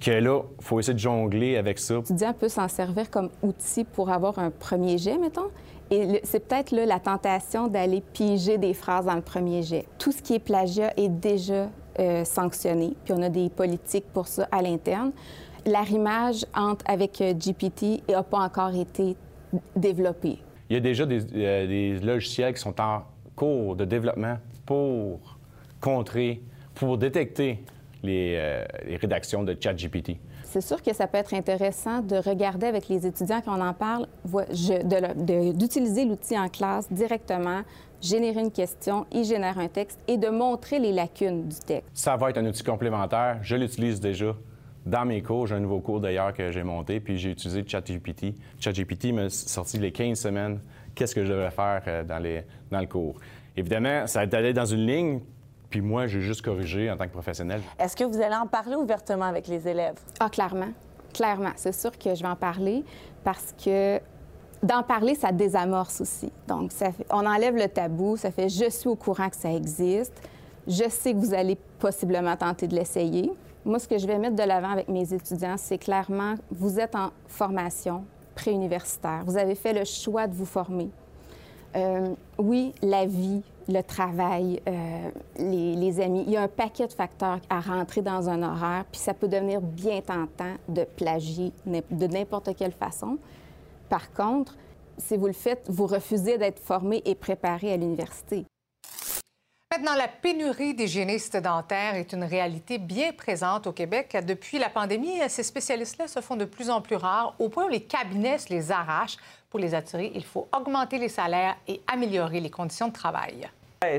que là, il faut essayer de jongler avec ça. L'étudiant peut s'en servir comme outil pour avoir un premier jet, mettons. Et c'est peut-être la tentation d'aller piger des phrases dans le premier jet. Tout ce qui est plagiat est déjà euh, sanctionné, puis on a des politiques pour ça à l'interne. L'arrimage entre avec euh, GPT n'a pas encore été développé. Il y a déjà des, euh, des logiciels qui sont en cours de développement pour contrer, pour détecter les, les rédactions de ChatGPT. C'est sûr que ça peut être intéressant de regarder avec les étudiants quand on en parle, d'utiliser l'outil en classe directement, générer une question, y génère un texte et de montrer les lacunes du texte. Ça va être un outil complémentaire. Je l'utilise déjà dans mes cours. J'ai un nouveau cours d'ailleurs que j'ai monté, puis j'ai utilisé ChatGPT. ChatGPT m'a sorti les 15 semaines qu'est-ce que je devrais faire euh, dans, le cours. Évidemment, ça allé dans une ligne, puis moi, j'ai juste corrigé en tant que professionnel. Est-ce que vous allez en parler ouvertement avec les élèves? Ah, clairement. Clairement. C'est sûr que je vais en parler parce que d'en parler, ça désamorce aussi. Donc, ça fait- on enlève le tabou. Ça fait je suis au courant que ça existe. Je sais que vous allez possiblement tenter de l'essayer. Moi, ce que je vais mettre de l'avant avec mes étudiants, c'est clairement, vous êtes en formation préuniversitaire. Vous avez fait le choix de vous former. Euh, oui, la vie, le travail, euh, les, les amis, il y a un paquet de facteurs à rentrer dans un horaire, puis ça peut devenir bien tentant de plagier de n'importe quelle façon. Par contre, si vous le faites, vous refusez d'être formé et préparé à l'université. Maintenant, la pénurie d'hygiénistes dentaires est une réalité bien présente au Québec. Depuis la pandémie, ces spécialistes-là se font de plus en plus rares, au point où les cabinets se les arrachent. Pour les attirer, il faut augmenter les salaires et améliorer les conditions de travail.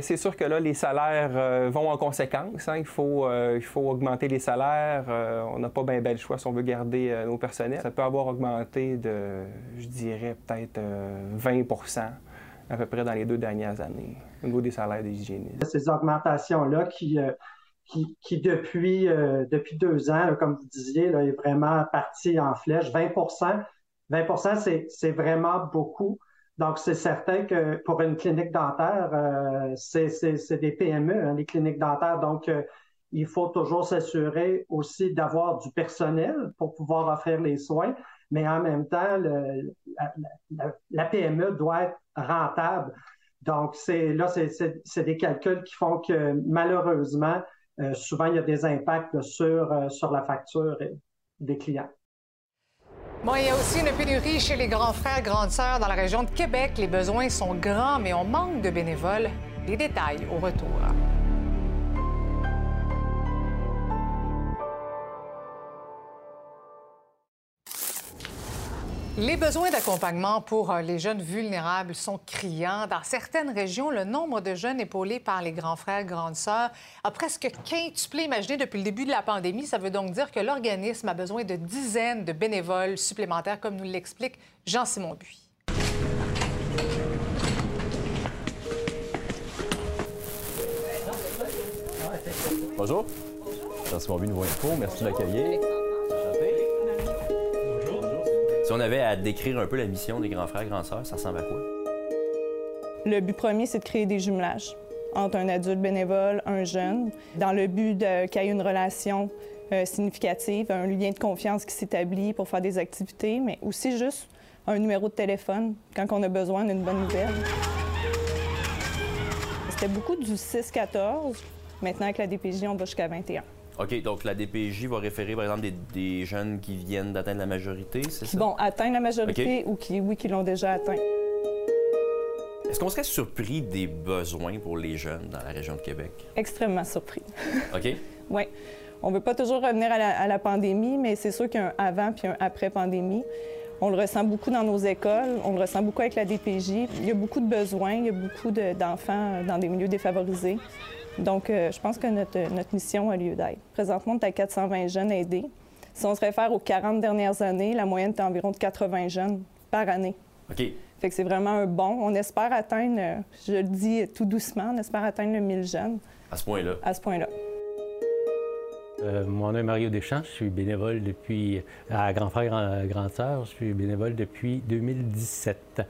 C'est sûr que là, les salaires euh, vont en conséquence. hein. Il, faut, euh, il faut augmenter les salaires. Euh, on n'a pas bien le choix si on veut garder euh, nos personnels. Ça peut avoir augmenté de, je dirais, peut-être euh, 20% à peu près dans les deux dernières années au niveau des salaires des hygiénistes. ces augmentations-là qui, euh, qui, qui depuis, euh, depuis deux ans, là, comme vous disiez, là, est vraiment parti en flèche. 20 20 c'est, c'est vraiment beaucoup. Donc, c'est certain que pour une clinique dentaire, euh, c'est, des PME, hein, les cliniques dentaires. Donc, euh, il faut toujours s'assurer aussi d'avoir du personnel pour pouvoir offrir les soins, mais en même temps, la, PME doit être rentable. Donc, c'est, là, c'est, des calculs qui font que malheureusement, euh, souvent, il y a des impacts sur, sur la facture des clients. Bon, il y a aussi une pénurie chez les grands frères, grandes sœurs dans la région de Québec. Les besoins sont grands, mais on manque de bénévoles. Les détails au retour. Les besoins d'accompagnement pour euh, les jeunes vulnérables sont criants. Dans certaines régions, le nombre de jeunes épaulés par les grands frères, grandes sœurs a presque quintuplé. Imaginez, depuis le début de la pandémie, ça veut donc dire que l'organisme a besoin de dizaines de bénévoles supplémentaires, comme nous l'explique Jean-Simon Buis. Bonjour. Jean-Simon Buis, Nouveau Info. Merci de l'accueillir. On avait à décrire un peu la mission des grands frères, grands sœurs, ça ressemble à quoi? Le but premier, c'est de créer des jumelages entre un adulte bénévole, un jeune, dans le but qu'il y ait une relation euh, significative, un lien de confiance qui s'établit pour faire des activités, mais aussi juste un numéro de téléphone quand on a besoin d'une bonne nouvelle. C'était beaucoup du 6-14. Maintenant, avec la DPJ, on va jusqu'à 21. OK, donc la DPJ va référer, par exemple, des, des jeunes qui viennent d'atteindre la majorité, c'est ça? Bon, atteindre la majorité ou qui, oui, qui l'ont déjà atteint. Est-ce qu'on serait surpris des besoins pour les jeunes dans la région de Québec? Extrêmement surpris. OK. oui. On ne veut pas toujours revenir à la, à la pandémie, mais c'est sûr qu'il y a un avant puis un après pandémie. On le ressent beaucoup dans nos écoles, on le ressent beaucoup avec la DPJ. Il y a beaucoup de besoins, il y a beaucoup d'enfants dans des milieux défavorisés. Donc, euh, je pense que notre, notre mission a lieu d'être. Présentement, on est à 420 jeunes aidés. Si on se réfère aux 40 dernières années, la moyenne est environ de 80 jeunes par année. OK. Fait que c'est vraiment un bon. On espère atteindre, euh, je le dis tout doucement, on espère atteindre le 1000 jeunes. À ce point-là? À ce point-là. Euh, mon nom est Mario Deschamps. Je suis bénévole depuis, à Grand Frère, Grand, Grande Sœur, je suis bénévole depuis 2017.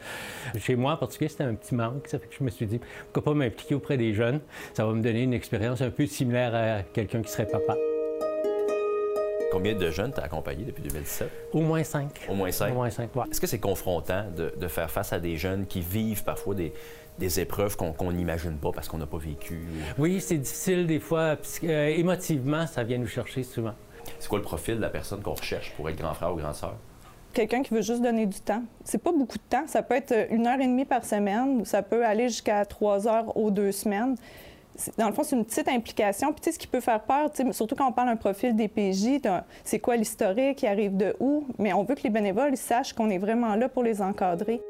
Chez moi, en particulier, c'était un petit manque. Ça fait que je me suis dit, pourquoi pas m'impliquer auprès des jeunes? Ça va me donner une expérience un peu similaire à quelqu'un qui serait papa. Combien de jeunes t'as accompagné depuis 2017? Au moins cinq. Au moins cinq? Au moins cinq, ouais. Est-ce que c'est confrontant de, de, faire face à des jeunes qui vivent parfois des, des épreuves qu'on n'imagine pas parce qu'on n'a pas vécu? Oui, c'est difficile des fois. Euh, émotivement, ça vient nous chercher souvent. C'est quoi le profil de la personne qu'on recherche pour être grand frère ou grand sœur? Quelqu'un qui veut juste donner du temps. C'est pas beaucoup de temps. Ça peut être une heure et demie par semaine. Ça peut aller jusqu'à trois heures aux deux semaines dans le fond, c'est une petite implication. Puis, tu sais, ce qui peut faire peur, surtout quand on parle d'un profil DPJ, c'est quoi l'historique, il arrive de où, mais on veut que les bénévoles ils sachent qu'on est vraiment là pour les encadrer.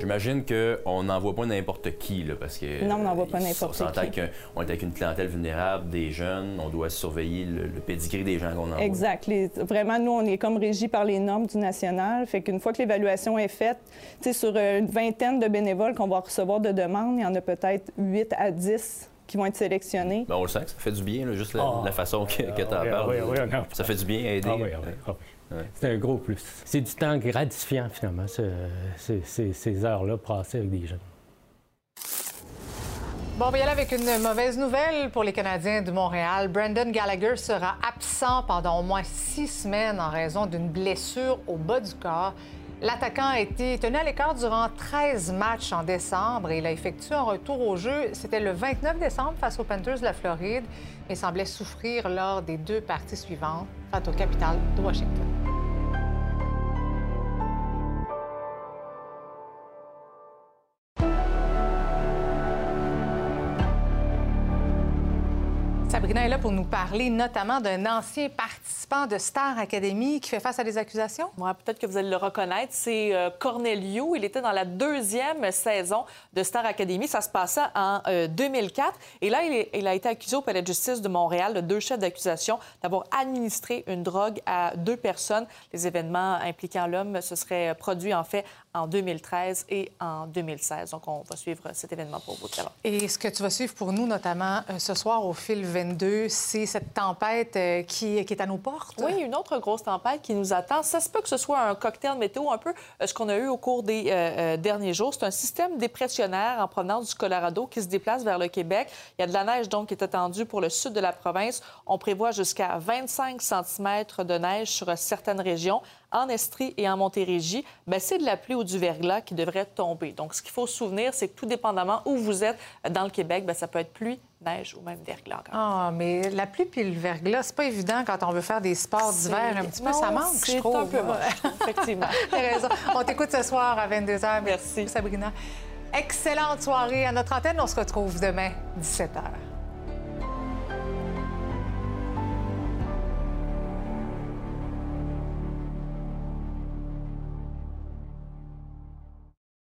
J'imagine qu'on n'envoie pas n'importe qui, là, parce que. Non, on n'envoie pas n'importe qui. On est avec une clientèle vulnérable, des jeunes, on doit surveiller le, le pédigré des gens qu'on envoie. Exact. Les, vraiment, nous, on est comme régi par les normes du national. Fait qu'une fois que l'évaluation est faite, tu sais, sur une vingtaine de bénévoles qu'on va recevoir de demandes, il y en a peut-être 8 à 10 qui vont être sélectionnés. Bien, on le sent que ça fait du bien, là, juste la, oh. la, façon que, que tu en oui, parles. Oui, oui, non. Ça fait du bien à aider. Ah, oui, oui. Ouais. C'est un gros plus. C'est du temps gratifiant, finalement, ce, ces, ces heures-là passées avec des jeunes. Bon, on va y aller avec une mauvaise nouvelle pour les Canadiens de Montréal. Brandon Gallagher sera absent pendant au moins six semaines en raison d'une blessure au bas du corps. L'attaquant a été tenu à l'écart durant 13 matchs en décembre et il a effectué un retour au jeu. C'était le 29 décembre face aux Panthers de la Floride, mais semblait souffrir lors des deux parties suivantes Capital de Washington. Sabrina est là pour nous parler notamment d'un ancien participant de Star Academy qui fait face à des accusations. Ouais, Peut-être que vous allez le reconnaître. C'est euh, Cornelio. Il était dans la deuxième saison de Star Academy. Ça se passait en euh, 2004. Et là, il, il, a été accusé au palais de justice de Montréal de deux chefs d'accusation d'avoir administré une drogue à deux personnes. Les événements impliquant l'homme se seraient produits en fait en 2013 et en 2016. Donc, on va suivre cet événement pour vous. Et ce que tu vas suivre pour nous, notamment euh, ce soir au fil 22, c'est cette tempête euh, qui, qui, est à nos portes. Oui, une autre grosse tempête qui nous attend. Ça se peut que ce soit un cocktail météo, un peu euh, ce qu'on a eu au cours des euh, derniers jours. C'est un système dépressionnaire en provenance du Colorado qui se déplace vers le Québec. Il y a de la neige, donc, qui est attendue pour le sud de la province. On prévoit jusqu'à 25 cm de neige sur certaines régions en Estrie et en Montérégie, ben, c'est de la pluie ou du verglas qui devrait tomber. Donc, ce qu'il faut se souvenir, c'est que tout dépendamment où vous êtes dans le Québec, ben, ça peut être pluie neige ou même verglas. Ah, mais la pluie puis le verglas, c'est pas évident quand on veut faire des sports d'hiver un petit peu. Ça manque, je c'est trouve. un peu moche, effectivement. T'as raison. On t'écoute ce soir à 22h. Merci. Sabrina. Excellente soirée à notre antenne. On se retrouve demain, 17h.